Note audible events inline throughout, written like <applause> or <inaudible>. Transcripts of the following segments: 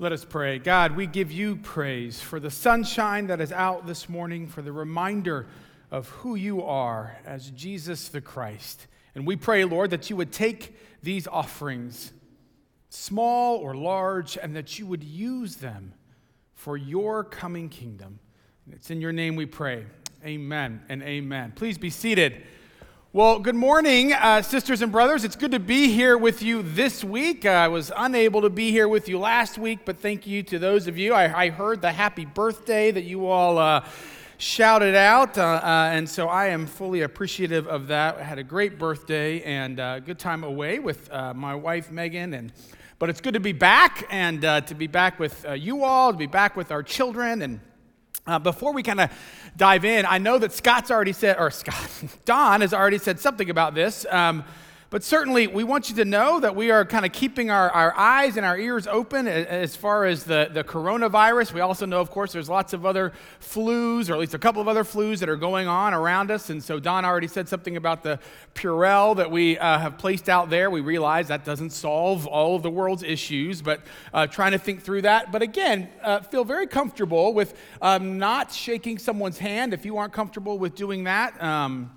Let us pray. God, we give you praise for the sunshine that is out this morning, for the reminder of who you are as Jesus the Christ. And we pray, Lord, that you would take these offerings, small or large, and that you would use them for your coming kingdom. It's in your name we pray. Amen and amen. Please be seated. Well, good morning, uh, sisters and brothers. It's good to be here with you this week. Uh, I was unable to be here with you last week, but thank you to those of you. I, I heard the happy birthday that you all uh, shouted out, uh, uh, and so I am fully appreciative of that. I had a great birthday and a good time away with uh, my wife, Megan, and but it's good to be back and to be back with you all, to be back with our children and uh, before we kind of dive in, I know that Scott's already said, or Scott, <laughs> Don has already said something about this. Um, but certainly, we want you to know that we are kind of keeping our, our eyes and our ears open as far as the, the coronavirus. We also know, of course, there's lots of other flus, or at least a couple of other flus that are going on around us. And so, Don already said something about the Purell that we uh, have placed out there. We realize that doesn't solve all of the world's issues, but uh, trying to think through that. But again, uh, feel very comfortable with um, not shaking someone's hand if you aren't comfortable with doing that. Um,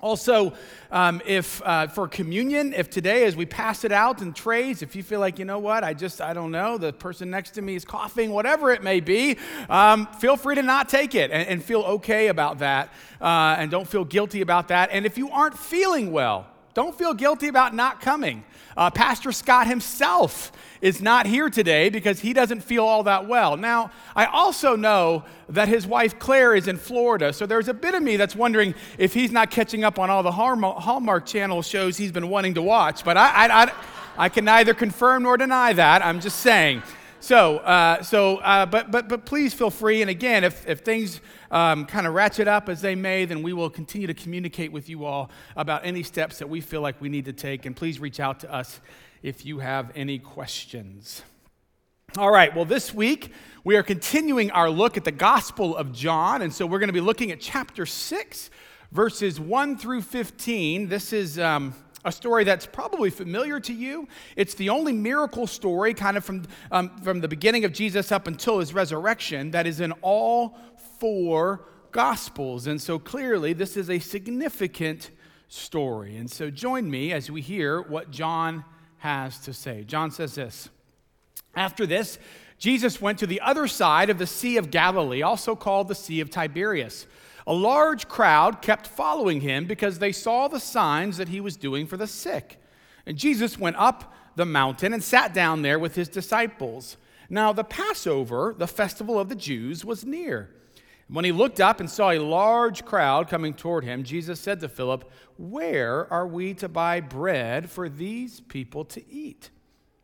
also, um, if uh, for communion, if today as we pass it out in trays, if you feel like, you know what, I just, I don't know, the person next to me is coughing, whatever it may be, um, feel free to not take it and, and feel okay about that uh, and don't feel guilty about that. And if you aren't feeling well, don't feel guilty about not coming. Uh, Pastor Scott himself is not here today because he doesn't feel all that well. Now, I also know that his wife Claire is in Florida, so there's a bit of me that's wondering if he's not catching up on all the Hallmark Channel shows he's been wanting to watch. But I, I, I, I can neither confirm nor deny that. I'm just saying. So, uh, so uh, but, but, but please feel free. And again, if, if things um, kind of ratchet up as they may, then we will continue to communicate with you all about any steps that we feel like we need to take. And please reach out to us if you have any questions. All right, well, this week we are continuing our look at the Gospel of John. And so we're going to be looking at chapter 6, verses 1 through 15. This is. Um, a story that's probably familiar to you. It's the only miracle story, kind of from, um, from the beginning of Jesus up until his resurrection, that is in all four Gospels. And so clearly, this is a significant story. And so join me as we hear what John has to say. John says this After this, Jesus went to the other side of the Sea of Galilee, also called the Sea of Tiberias. A large crowd kept following him because they saw the signs that he was doing for the sick. And Jesus went up the mountain and sat down there with his disciples. Now, the Passover, the festival of the Jews, was near. When he looked up and saw a large crowd coming toward him, Jesus said to Philip, Where are we to buy bread for these people to eat?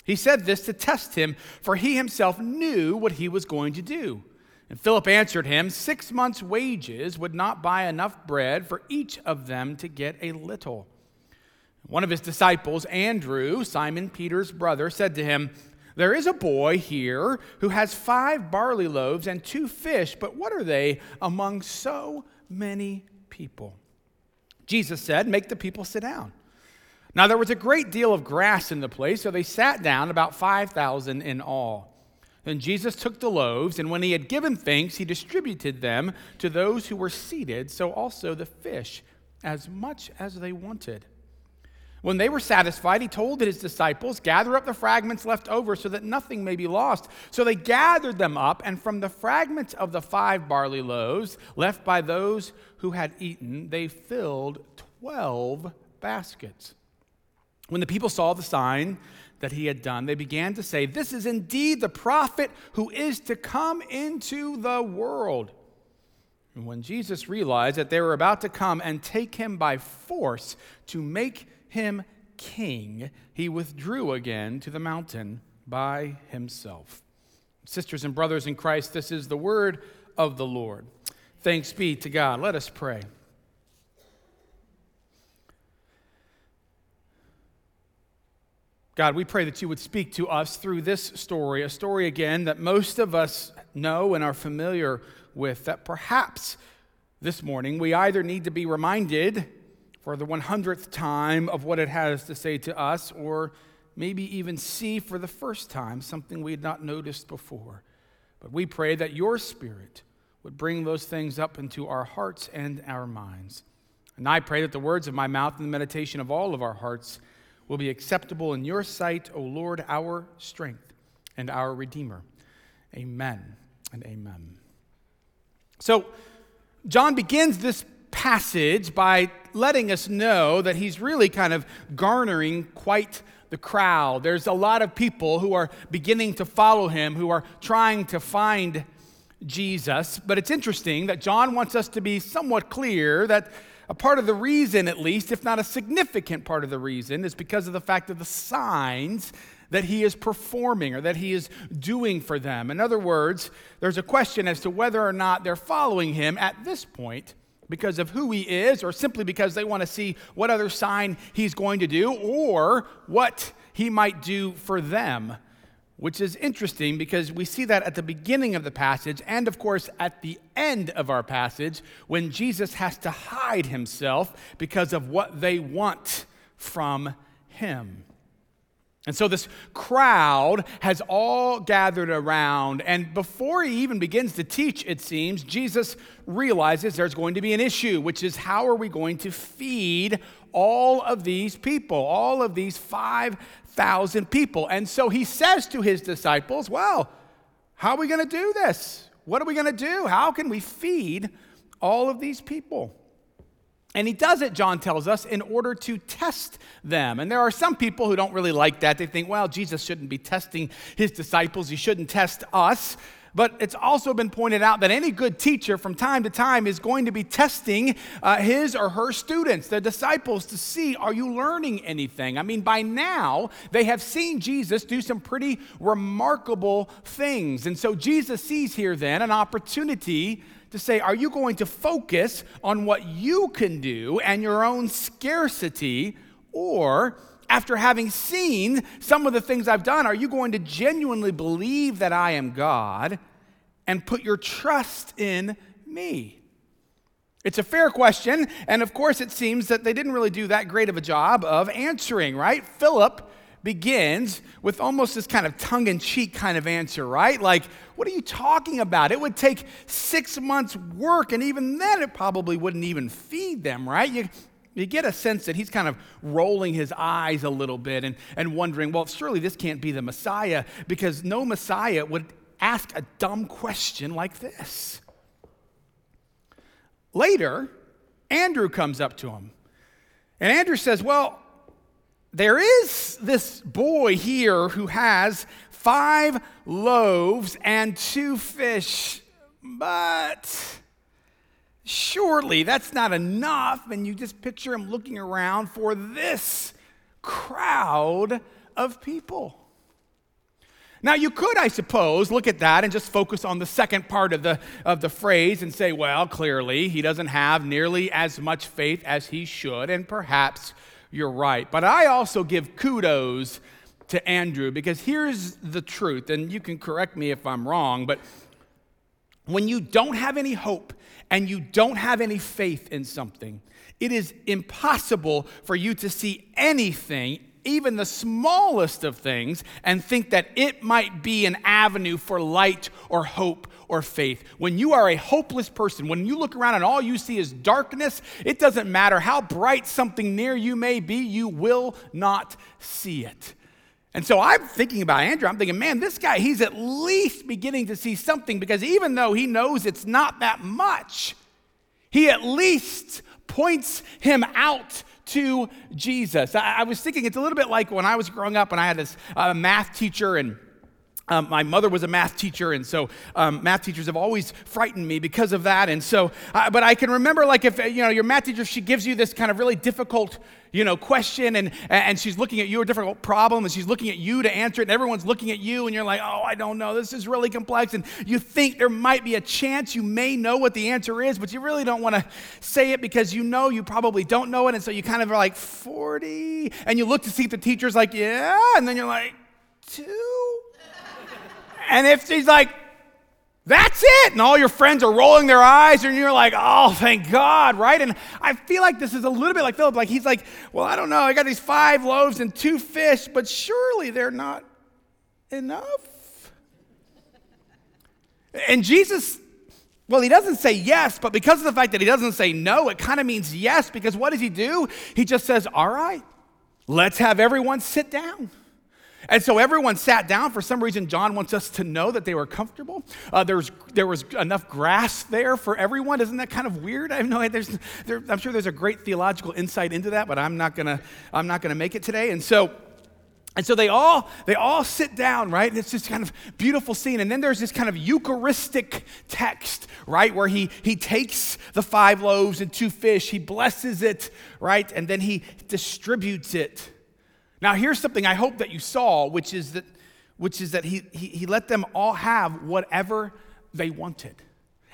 He said this to test him, for he himself knew what he was going to do. And Philip answered him, Six months' wages would not buy enough bread for each of them to get a little. One of his disciples, Andrew, Simon Peter's brother, said to him, There is a boy here who has five barley loaves and two fish, but what are they among so many people? Jesus said, Make the people sit down. Now there was a great deal of grass in the place, so they sat down, about 5,000 in all. Then Jesus took the loaves, and when he had given thanks, he distributed them to those who were seated, so also the fish, as much as they wanted. When they were satisfied, he told his disciples, Gather up the fragments left over so that nothing may be lost. So they gathered them up, and from the fragments of the five barley loaves left by those who had eaten, they filled 12 baskets. When the people saw the sign, that he had done, they began to say, This is indeed the prophet who is to come into the world. And when Jesus realized that they were about to come and take him by force to make him king, he withdrew again to the mountain by himself. Sisters and brothers in Christ, this is the word of the Lord. Thanks be to God. Let us pray. God, we pray that you would speak to us through this story, a story again that most of us know and are familiar with, that perhaps this morning we either need to be reminded for the 100th time of what it has to say to us, or maybe even see for the first time something we had not noticed before. But we pray that your Spirit would bring those things up into our hearts and our minds. And I pray that the words of my mouth and the meditation of all of our hearts will be acceptable in your sight, O Lord, our strength and our Redeemer. Amen and amen. So, John begins this passage by letting us know that he's really kind of garnering quite the crowd. There's a lot of people who are beginning to follow him, who are trying to find Jesus. But it's interesting that John wants us to be somewhat clear that a part of the reason, at least, if not a significant part of the reason, is because of the fact of the signs that he is performing or that he is doing for them. In other words, there's a question as to whether or not they're following him at this point because of who he is, or simply because they want to see what other sign he's going to do, or what he might do for them which is interesting because we see that at the beginning of the passage and, of course, at the end of our passage when Jesus has to hide himself because of what they want from him. And so this crowd has all gathered around, and before he even begins to teach, it seems, Jesus realizes there's going to be an issue, which is how are we going to feed all of these people, all of these 5,000 people? And so he says to his disciples, Well, how are we going to do this? What are we going to do? How can we feed all of these people? And he does it, John tells us, in order to test them. And there are some people who don't really like that. They think, well, Jesus shouldn't be testing his disciples, he shouldn't test us. But it's also been pointed out that any good teacher from time to time is going to be testing uh, his or her students, the disciples, to see are you learning anything? I mean, by now, they have seen Jesus do some pretty remarkable things. And so Jesus sees here then an opportunity to say, Are you going to focus on what you can do and your own scarcity? Or, after having seen some of the things I've done, are you going to genuinely believe that I am God and put your trust in me? It's a fair question, and of course, it seems that they didn't really do that great of a job of answering, right? Philip begins with almost this kind of tongue in cheek kind of answer, right? Like, what are you talking about? It would take six months' work, and even then, it probably wouldn't even feed them, right? You, you get a sense that he's kind of rolling his eyes a little bit and, and wondering, well, surely this can't be the Messiah because no Messiah would ask a dumb question like this. Later, Andrew comes up to him. And Andrew says, Well, there is this boy here who has five loaves and two fish, but surely that's not enough. And you just picture him looking around for this crowd of people. Now, you could, I suppose, look at that and just focus on the second part of the, of the phrase and say, well, clearly, he doesn't have nearly as much faith as he should, and perhaps you're right. But I also give kudos to Andrew because here's the truth, and you can correct me if I'm wrong, but when you don't have any hope and you don't have any faith in something, it is impossible for you to see anything, even the smallest of things, and think that it might be an avenue for light or hope or faith. When you are a hopeless person, when you look around and all you see is darkness, it doesn't matter how bright something near you may be, you will not see it. And so I'm thinking about Andrew. I'm thinking, man, this guy, he's at least beginning to see something because even though he knows it's not that much, he at least points him out to Jesus. I, I was thinking it's a little bit like when I was growing up and I had this uh, math teacher and um, my mother was a math teacher, and so um, math teachers have always frightened me because of that. And so, uh, but I can remember, like, if you know your math teacher, she gives you this kind of really difficult, you know, question, and and she's looking at you a difficult problem, and she's looking at you to answer it, and everyone's looking at you, and you're like, oh, I don't know, this is really complex, and you think there might be a chance you may know what the answer is, but you really don't want to say it because you know you probably don't know it, and so you kind of are like 40, and you look to see if the teacher's like, yeah, and then you're like, two. And if she's like, That's it. And all your friends are rolling their eyes, and you're like, oh, thank God, right? And I feel like this is a little bit like Philip. Like, he's like, well, I don't know. I got these five loaves and two fish, but surely they're not enough. And Jesus, well, he doesn't say yes, but because of the fact that he doesn't say no, it kind of means yes, because what does he do? He just says, all right, let's have everyone sit down. And so everyone sat down. For some reason, John wants us to know that they were comfortable. Uh, there, was, there was enough grass there for everyone. Isn't that kind of weird? I know there's, there, I'm sure there's a great theological insight into that, but I'm not gonna, I'm not gonna make it today. And so, and so they all they all sit down, right? And it's this kind of beautiful scene. And then there's this kind of Eucharistic text, right, where he he takes the five loaves and two fish, he blesses it, right, and then he distributes it. Now, here's something I hope that you saw, which is that, which is that he, he, he let them all have whatever they wanted,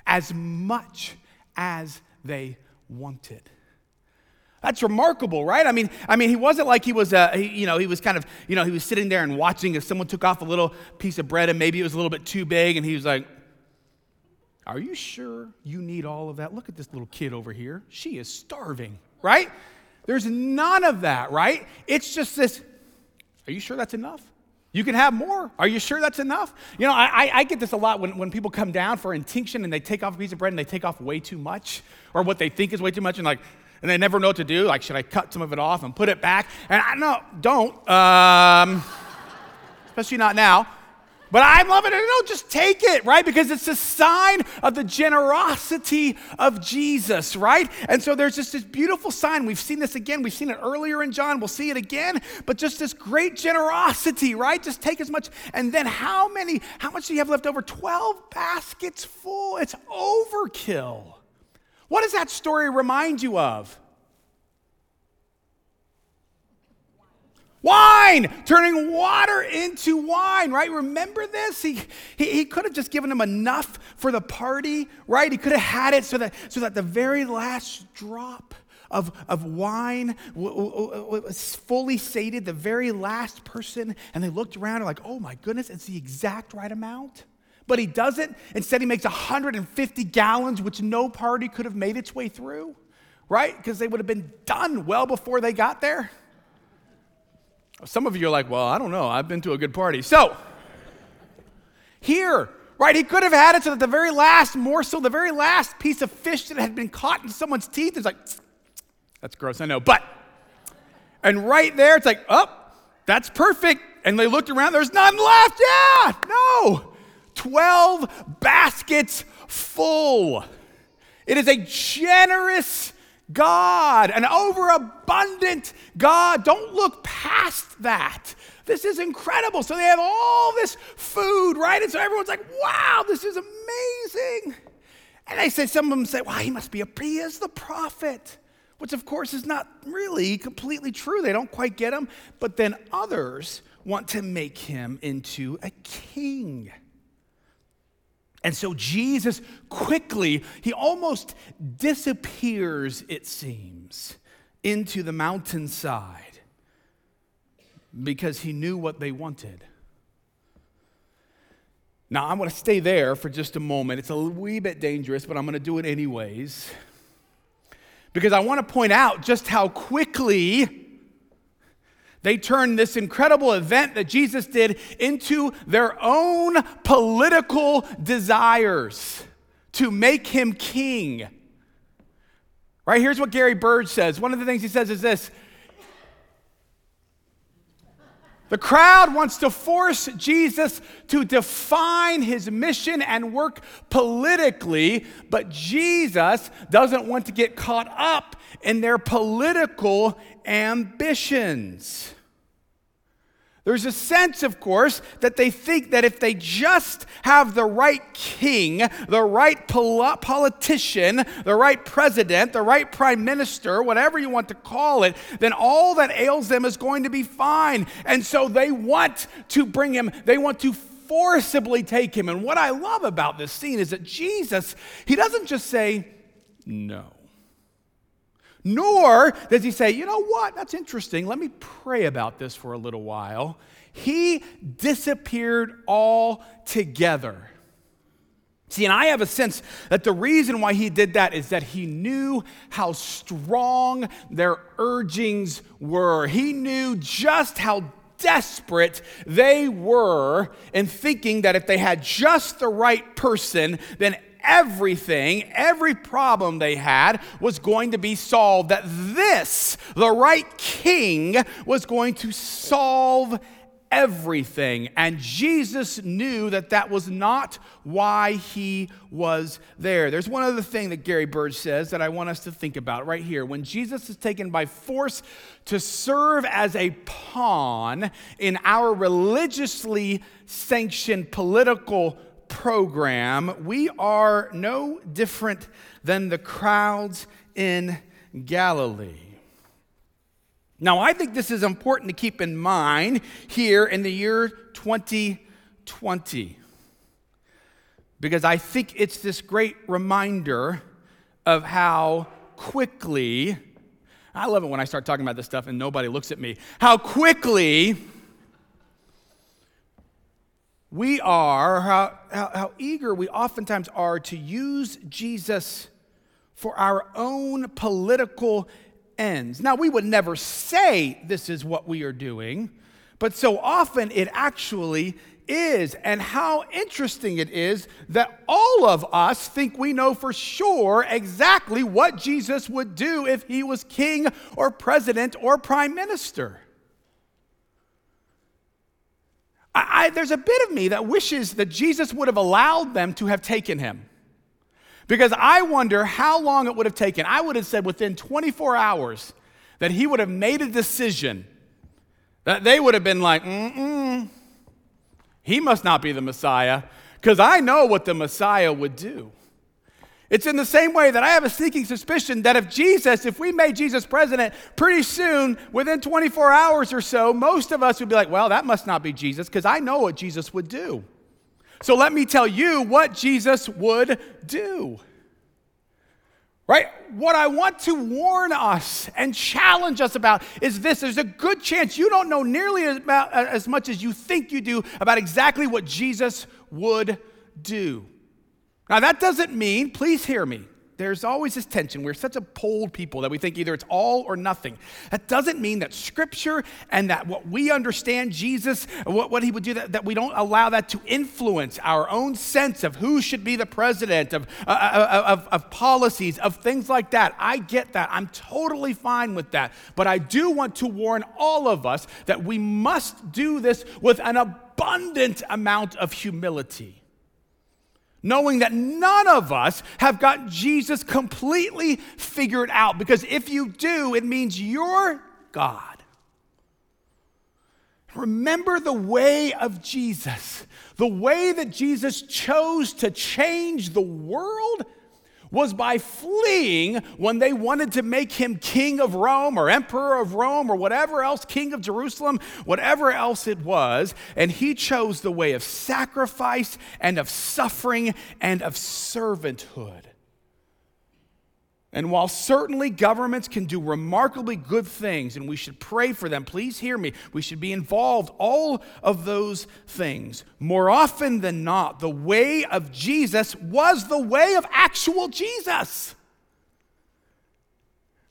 as much as they wanted. That's remarkable, right? I mean, I mean, he wasn't like he was, uh, he, you know, he was kind of, you know, he was sitting there and watching if someone took off a little piece of bread and maybe it was a little bit too big, and he was like, "Are you sure you need all of that? Look at this little kid over here; she is starving, right?" There's none of that, right? It's just this are you sure that's enough? You can have more. Are you sure that's enough? You know, I, I get this a lot when, when people come down for intinction and they take off a piece of bread and they take off way too much or what they think is way too much and like, and they never know what to do. Like, should I cut some of it off and put it back? And I no, don't. Um, <laughs> especially not now. But I'm loving it. No, just take it, right? Because it's a sign of the generosity of Jesus, right? And so there's just this beautiful sign. We've seen this again. We've seen it earlier in John. We'll see it again. But just this great generosity, right? Just take as much. And then how many, how much do you have left over? 12 baskets full. It's overkill. What does that story remind you of? Wine, turning water into wine, right? Remember this? He, he, he could have just given them enough for the party, right? He could have had it so that, so that the very last drop of, of wine was fully sated, the very last person, and they looked around and like, oh my goodness, it's the exact right amount. But he doesn't. Instead, he makes 150 gallons, which no party could have made its way through, right? Because they would have been done well before they got there. Some of you are like, well, I don't know. I've been to a good party. So, here, right, he could have had it so that the very last morsel, the very last piece of fish that had been caught in someone's teeth is like, that's gross, I know. But, and right there, it's like, oh, that's perfect. And they looked around, there's none left. Yeah, no. 12 baskets full. It is a generous God, an overabundant God. Don't look past that. This is incredible. So they have all this food, right? And so everyone's like, wow, this is amazing. And they say, some of them say, well, he must be a, he is the prophet, which of course is not really completely true. They don't quite get him. But then others want to make him into a king. And so Jesus quickly, he almost disappears, it seems, into the mountainside because he knew what they wanted. Now, I'm going to stay there for just a moment. It's a wee bit dangerous, but I'm going to do it anyways. Because I want to point out just how quickly they turned this incredible event that Jesus did into their own political desires to make him king. Right? Here's what Gary Burge says. One of the things he says is this The crowd wants to force Jesus to define his mission and work politically, but Jesus doesn't want to get caught up in their political ambitions. There's a sense, of course, that they think that if they just have the right king, the right pol- politician, the right president, the right prime minister, whatever you want to call it, then all that ails them is going to be fine. And so they want to bring him, they want to forcibly take him. And what I love about this scene is that Jesus, he doesn't just say, no. Nor does he say, you know what, that's interesting. Let me pray about this for a little while. He disappeared altogether. See, and I have a sense that the reason why he did that is that he knew how strong their urgings were. He knew just how desperate they were in thinking that if they had just the right person, then everything, every problem they had was going to be solved. That this, the right king, was going to solve everything. And Jesus knew that that was not why he was there. There's one other thing that Gary Burge says that I want us to think about right here. When Jesus is taken by force to serve as a pawn in our religiously sanctioned political program, we are no different than the crowds in Galilee. Now, I think this is important to keep in mind here in the year 2020 because I think it's this great reminder of how quickly, I love it when I start talking about this stuff and nobody looks at me, how quickly we are, how, how, how eager we oftentimes are to use Jesus for our own political ends. Now, we would never say this is what we are doing, but so often it actually is. And how interesting it is that all of us think we know for sure exactly what Jesus would do if he was king or president or prime minister. I, I, there's a bit of me that wishes that Jesus would have allowed them to have taken him. Because I wonder how long it would have taken. I would have said within 24 hours that he would have made a decision that they would have been like, mm he must not be the Messiah, because I know what the Messiah would do. It's in the same way that I have a sneaking suspicion that if Jesus, if we made Jesus president pretty soon, within 24 hours or so, most of us would be like, well, that must not be Jesus, because I know what Jesus would do. So let me tell you what Jesus would do. Right? What I want to warn us and challenge us about is this there's a good chance you don't know nearly as, as much as you think you do about exactly what Jesus would do. Now, that doesn't mean, please hear me, there's always this tension. We're such a polled people that we think either it's all or nothing. That doesn't mean that Scripture and that what we understand Jesus, what, what He would do, that, that we don't allow that to influence our own sense of who should be the president, of, uh, uh, uh, of, of policies, of things like that. I get that. I'm totally fine with that. But I do want to warn all of us that we must do this with an abundant amount of humility knowing that none of us have got Jesus completely figured out. Because if you do, it means you're God. Remember the way of Jesus, the way that Jesus chose to change the world was by fleeing when they wanted to make him king of Rome or emperor of Rome or whatever else, king of Jerusalem, whatever else it was. And he chose the way of sacrifice and of suffering and of servanthood. And while certainly governments can do remarkably good things, and we should pray for them, please hear me, we should be involved, all of those things. More often than not, the way of Jesus was the way of actual Jesus.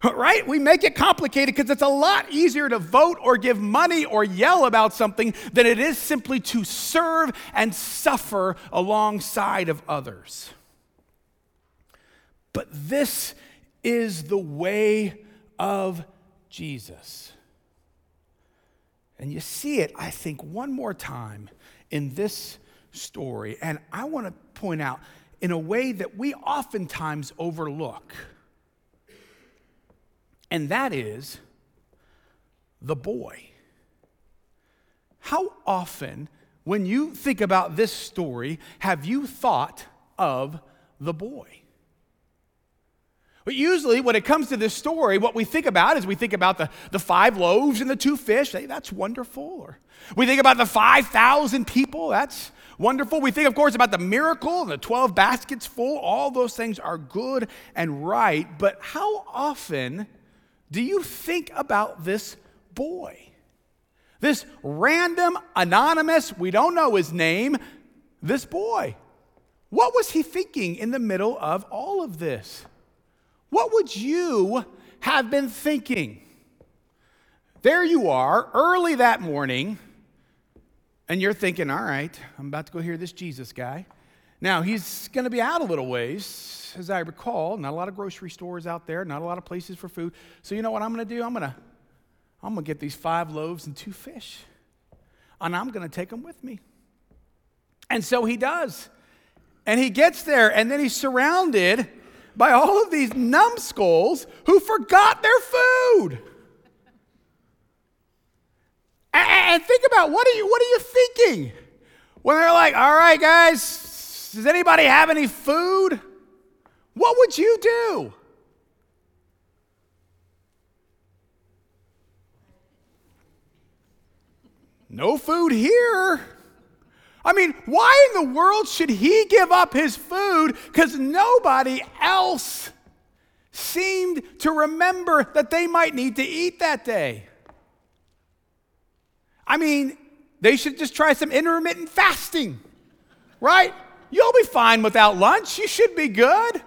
Right? We make it complicated because it's a lot easier to vote or give money or yell about something than it is simply to serve and suffer alongside of others. But this is the way of Jesus. And you see it, I think, one more time in this story. And I want to point out in a way that we oftentimes overlook. And that is the boy. How often, when you think about this story, have you thought of the boy? But usually, when it comes to this story, what we think about is we think about the, the five loaves and the two fish. Hey, that's wonderful. Or we think about the 5,000 people. That's wonderful. We think, of course, about the miracle and the 12 baskets full. All those things are good and right. But how often do you think about this boy? This random, anonymous, we don't know his name, this boy. What was he thinking in the middle of all of this? What would you have been thinking? There you are, early that morning, and you're thinking, all right, I'm about to go hear this Jesus guy. Now, he's going to be out a little ways, as I recall. Not a lot of grocery stores out there, not a lot of places for food. So, you know what I'm going to do? I'm going to I'm going to get these five loaves and two fish, and I'm going to take them with me. And so he does. And he gets there, and then he's surrounded by all of these numbskulls who forgot their food. And think about what are you what are you thinking? When they're like, all right, guys, does anybody have any food? What would you do? No food here. I mean, why in the world should he give up his food? Because nobody else seemed to remember that they might need to eat that day. I mean, they should just try some intermittent fasting, right? You'll be fine without lunch. You should be good.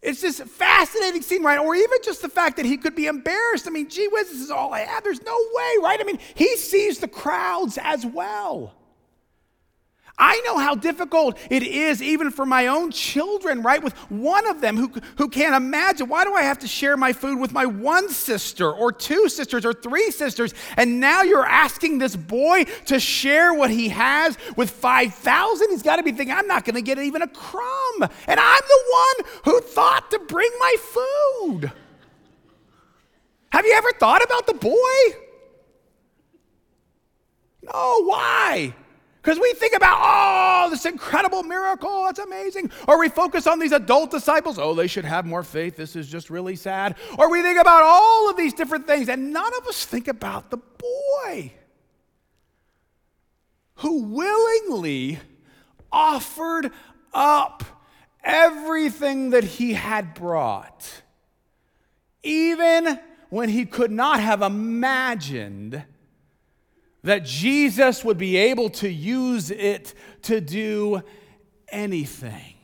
It's this fascinating scene, right? Or even just the fact that he could be embarrassed. I mean, gee whiz, this is all I have. There's no way, right? I mean, he sees the crowds as well. I know how difficult it is, even for my own children, right? With one of them who, who can't imagine why do I have to share my food with my one sister, or two sisters, or three sisters? And now you're asking this boy to share what he has with 5,000? He's got to be thinking, I'm not going to get even a crumb. And I'm the one who thought to bring my food. Have you ever thought about the boy? No, why? Because we think about, oh, this incredible miracle, that's amazing. Or we focus on these adult disciples, oh, they should have more faith, this is just really sad. Or we think about all of these different things, and none of us think about the boy who willingly offered up everything that he had brought, even when he could not have imagined that Jesus would be able to use it to do anything.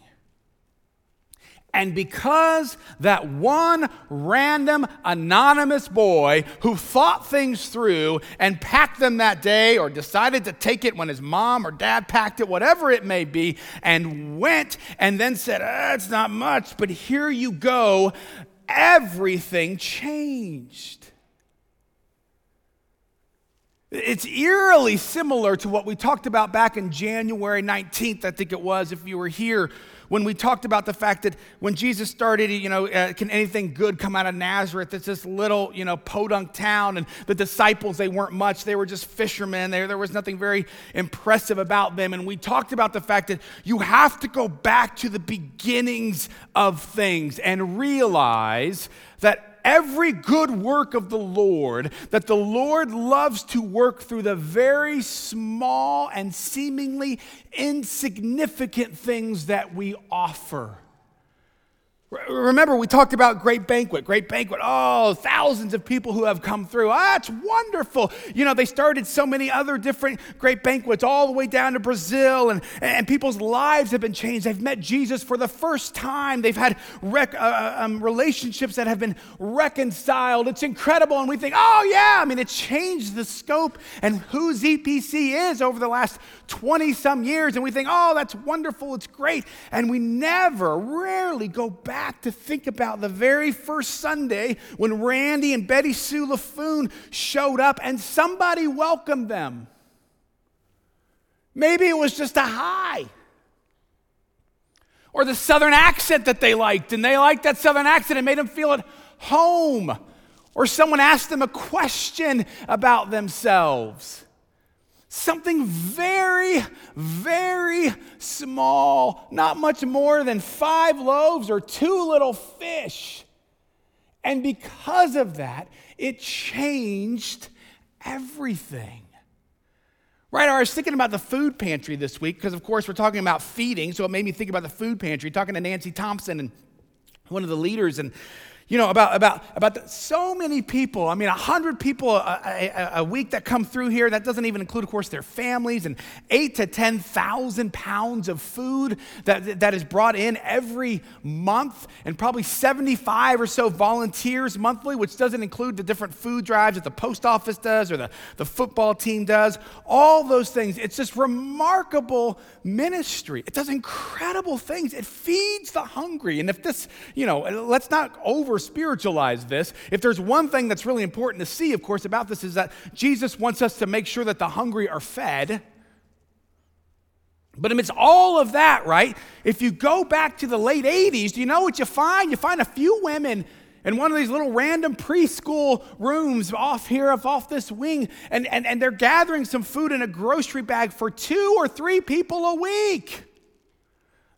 And because that one random anonymous boy who thought things through and packed them that day or decided to take it when his mom or dad packed it, whatever it may be, and went and then said, ah, It's not much, but here you go, everything changed. It's eerily similar to what we talked about back in January 19th, I think it was, if you were here, when we talked about the fact that when Jesus started, you know, uh, can anything good come out of Nazareth? It's this little, you know, podunk town, and the disciples, they weren't much. They were just fishermen. There, there was nothing very impressive about them. And we talked about the fact that you have to go back to the beginnings of things and realize that every good work of the Lord, that the Lord loves to work through the very small and seemingly insignificant things that we offer. Remember, we talked about Great Banquet. Great Banquet. Oh, thousands of people who have come through. Ah, it's wonderful. You know, they started so many other different great banquets all the way down to Brazil, and, and people's lives have been changed. They've met Jesus for the first time. They've had rec- uh, uh um, relationships that have been reconciled. It's incredible. And we think, oh, yeah, I mean, it changed the scope and who ZPC is over the last 20 some years. And we think, oh, that's wonderful. It's great. And we never, rarely go back back to think about the very first Sunday when Randy and Betty Sue LaFoon showed up and somebody welcomed them. Maybe it was just a hi. Or the southern accent that they liked, and they liked that southern accent and made them feel at home. Or someone asked them a question about themselves. Something very, very small, not much more than five loaves or two little fish. And because of that, it changed everything. Right, I was thinking about the food pantry this week because, of course, we're talking about feeding, so it made me think about the food pantry. Talking to Nancy Thompson and one of the leaders, and you know, about, about, about the, so many people. I mean, 100 people a, a, a, week that come through here. That doesn't even include, of course, their families, and eight to 10,000 pounds of food that, that is brought in every month, and probably 75 or so volunteers monthly, which doesn't include the different food drives that the post office does or the, the football team does. All those things. It's this remarkable ministry. It does incredible things. It feeds the hungry. And if this, you know, let's not over over spiritualize this. If there's one thing that's really important to see, of course, about this is that Jesus wants us to make sure that the hungry are fed. But amidst all of that, right, if you go back to the late 80s, do you know what you find? You find a few women in one of these little random preschool rooms off here, off this wing, and, and, and they're gathering some food in a grocery bag for two or three people a week.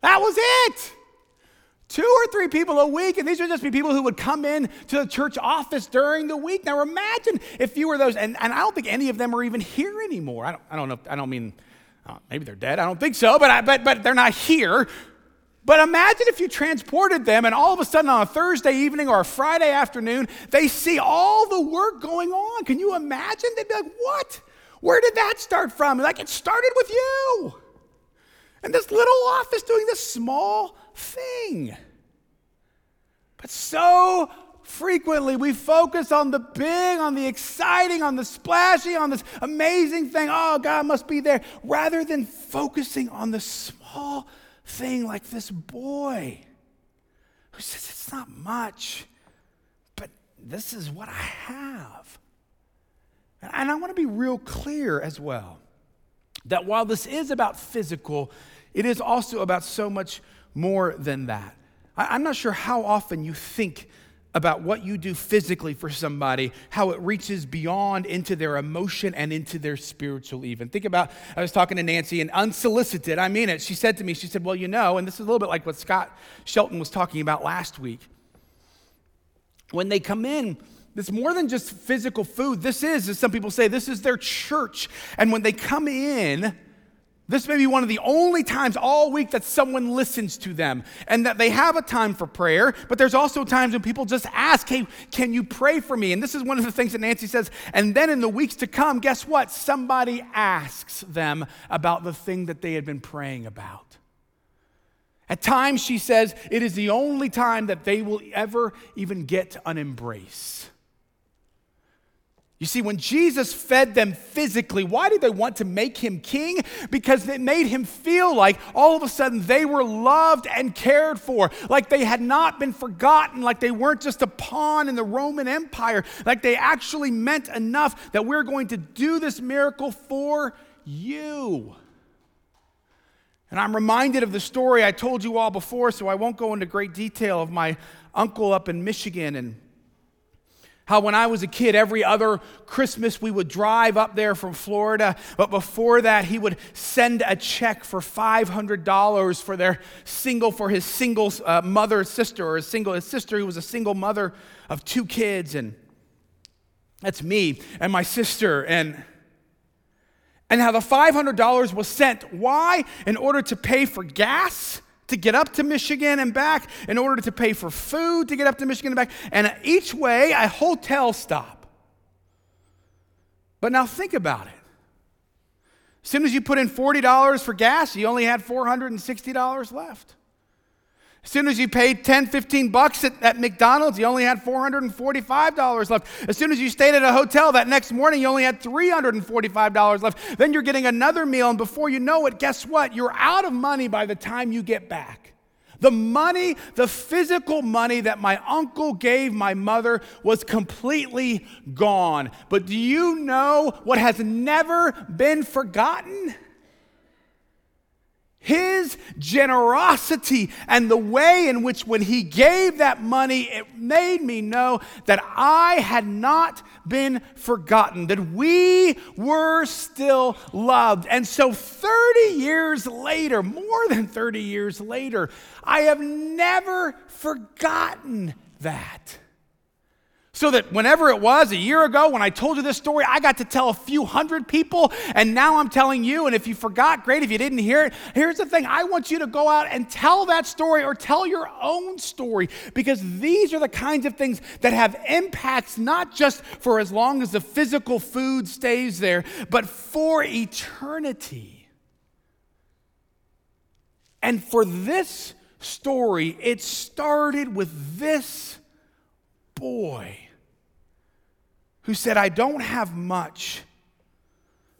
That was it. Two or three people a week, and these would just be people who would come in to the church office during the week. Now imagine if you were those, and, and I don't think any of them are even here anymore. I don't, I don't know, I don't mean, uh, maybe they're dead, I don't think so, but, I, but, but they're not here. But imagine if you transported them, and all of a sudden on a Thursday evening or a Friday afternoon, they see all the work going on. Can you imagine? They'd be like, what? Where did that start from? Like, it started with you. And this little office doing this small thing. But so frequently we focus on the big, on the exciting, on the splashy, on this amazing thing. Oh, God must be there, rather than focusing on the small thing like this boy who says, It's not much, but this is what I have. And I want to be real clear as well that while this is about physical, it is also about so much more than that. I, am not sure how often you think about what you do physically for somebody, how it reaches beyond into their emotion and into their spiritual even. Think about, I was talking to Nancy and unsolicited, I mean it. She said to me, she said, Well, you know, and this is a little bit like what Scott Shelton was talking about last week. When they come in, it's more than just physical food. This is, as some people say, this is their church. And when they come in, this may be one of the only times all week that someone listens to them and that they have a time for prayer, but there's also times when people just ask, Hey, can you pray for me? And this is one of the things that Nancy says. And then in the weeks to come, guess what? Somebody asks them about the thing that they had been praying about. At times, she says, it is the only time that they will ever even get an embrace. You see, when Jesus fed them physically, why did they want to make him king? Because it made him feel like all of a sudden they were loved and cared for, like they had not been forgotten, like they weren't just a pawn in the Roman Empire, like they actually meant enough that we're going to do this miracle for you. And I'm reminded of the story I told you all before, so I won't go into great detail of my uncle up in Michigan and how, when I was a kid, every other Christmas we would drive up there from Florida, but before that, he would send a check for $500 for their single, for his single uh, mother, sister, or his single, his sister who was a single mother of two kids. And that's me and my sister. And and how the $500 was sent. Why? In order to pay for gas to get up to Michigan and back, in order to pay for food to get up to Michigan and back, and each way a hotel stop. But now think about it. As soon as you put in $40 for gas, you only had $460 left. As soon as you paid 10, 15 bucks at, at, McDonald's, you only had $445 left. As soon as you stayed at a hotel that next morning, you only had $345 left. Then you're getting another meal, and before you know it, guess what? You're out of money by the time you get back. The money, the physical money that my uncle gave my mother was completely gone. But do you know what has never been forgotten? His generosity and the way in which, when he gave that money, it made me know that I had not been forgotten, that we were still loved. And so, 30 years later, more than 30 years later, I have never forgotten that. So that whenever it was, a year ago, when I told you this story, I got to tell a few hundred people, and now I'm telling you. And if you forgot, great. If you didn't hear it, here's the thing I want you to go out and tell that story or tell your own story because these are the kinds of things that have impacts not just for as long as the physical food stays there, but for eternity. And for this story, it started with this boy who said, I don't have much,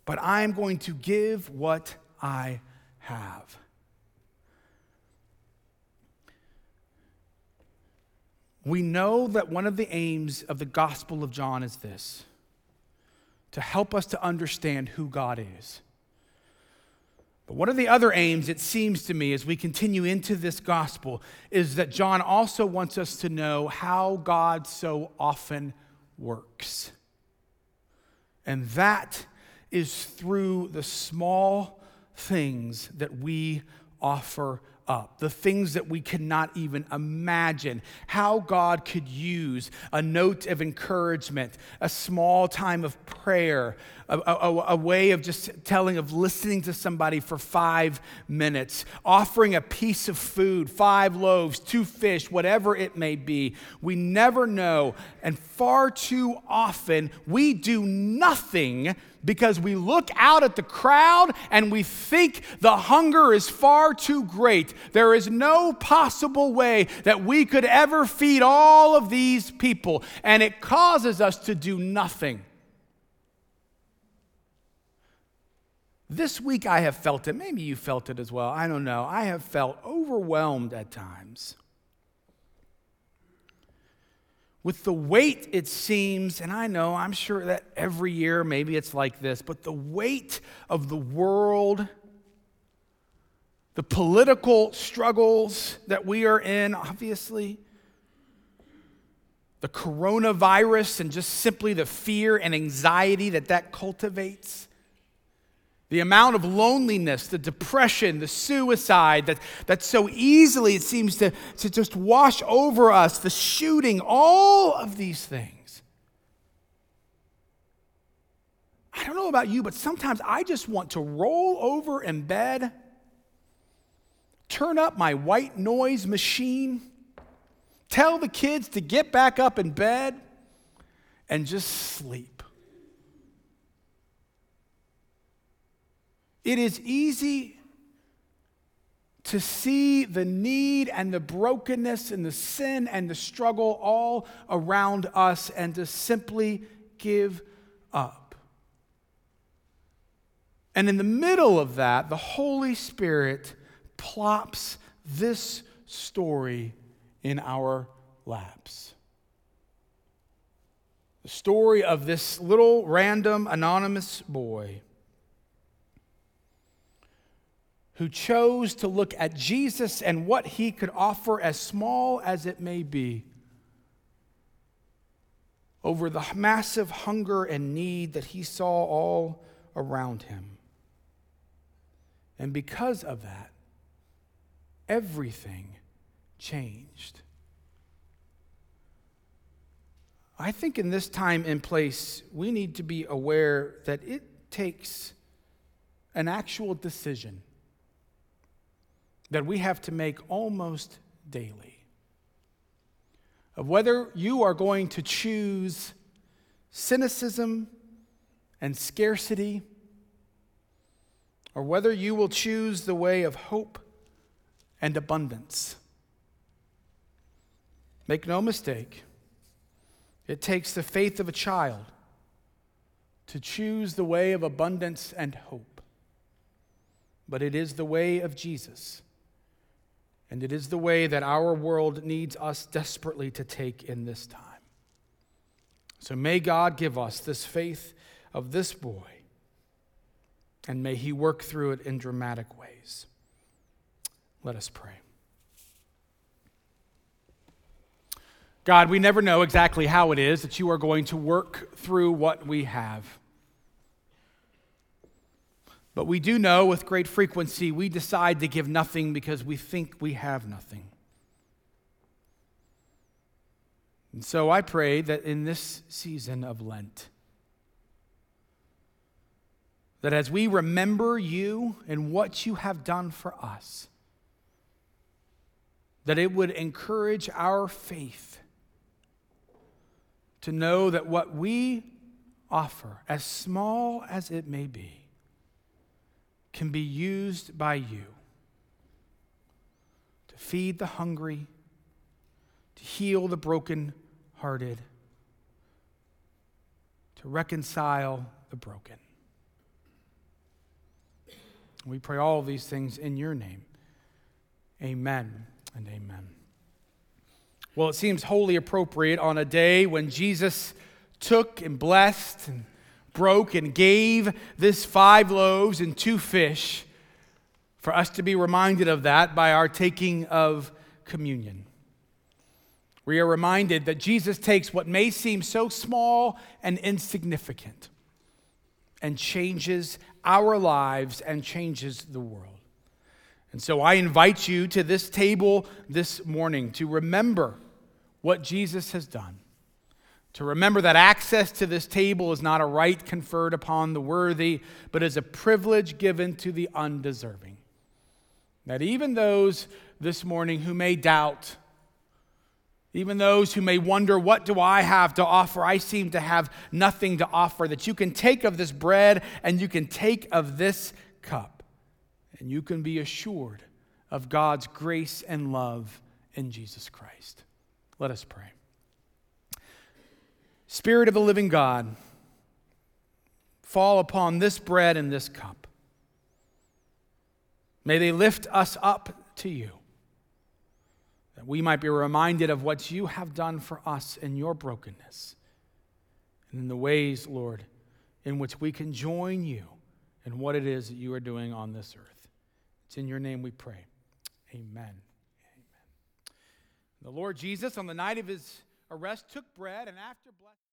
but I'm going to give what I have. We know that one of the aims of the Gospel of John is this to help us to understand who God is. But one of the other aims, it seems to me, as we continue into this gospel, is that John also wants us to know how God so often works. And that is through the small things that we offer up, the things that we cannot even imagine, how God could use a note of encouragement, a small time of prayer, a, a, a, way of just telling, of listening to somebody for five minutes, offering a piece of food, five loaves, two fish, whatever it may be. We never know. And far too often, we do nothing because we look out at the crowd and we think the hunger is far too great. There is no possible way that we could ever feed all of these people, and it causes us to do nothing. This week I have felt it. Maybe you felt it as well. I don't know. I have felt overwhelmed at times with the weight, it seems, and I know, I'm sure that every year maybe it's like this, but the weight of the world, the political struggles that we are in, obviously, the coronavirus and just simply the fear and anxiety that that cultivates. The amount of loneliness, the depression, the suicide that, that so easily it seems to, to just wash over us, the shooting, all of these things. I don't know about you, but sometimes I just want to roll over in bed, turn up my white noise machine, tell the kids to get back up in bed, and just sleep. It is easy to see the need and the brokenness and the sin and the struggle all around us and to simply give up. And in the middle of that, the Holy Spirit plops this story in our laps. The story of this little random anonymous boy who chose to look at Jesus and what he could offer, as small as it may be, over the massive hunger and need that he saw all around him. And because of that, everything changed. I think in this time and place, we need to be aware that it takes an actual decision that we have to make almost daily of whether you are going to choose cynicism and scarcity or whether you will choose the way of hope and abundance. Make no mistake, it takes the faith of a child to choose the way of abundance and hope. But it is the way of Jesus and it is the way that our world needs us desperately to take in this time. So may God give us this faith of this boy, and may he work through it in dramatic ways. Let us pray. God, we never know exactly how it is that you are going to work through what we have. But we do know with great frequency we decide to give nothing because we think we have nothing. And so I pray that in this season of Lent, that as we remember you and what you have done for us, that it would encourage our faith to know that what we offer, as small as it may be, can be used by you to feed the hungry, to heal the broken-hearted, to reconcile the broken. We pray all these things in your name. Amen and amen. Well, it seems wholly appropriate on a day when Jesus took and blessed and broke and gave this five loaves and two fish for us to be reminded of that by our taking of communion. We are reminded that Jesus takes what may seem so small and insignificant and changes our lives and changes the world. And so I invite you to this table this morning to remember what Jesus has done. To remember that access to this table is not a right conferred upon the worthy, but is a privilege given to the undeserving. That even those this morning who may doubt, even those who may wonder, what do I have to offer? I seem to have nothing to offer. That you can take of this bread and you can take of this cup, and you can be assured of God's grace and love in Jesus Christ. Let us pray. Spirit of the living God, fall upon this bread and this cup. May they lift us up to you, that we might be reminded of what you have done for us in your brokenness, and in the ways, Lord, in which we can join you in what it is that you are doing on this earth. It's in your name we pray. Amen. Amen. The Lord Jesus, on the night of his arrest, took bread and after blessing,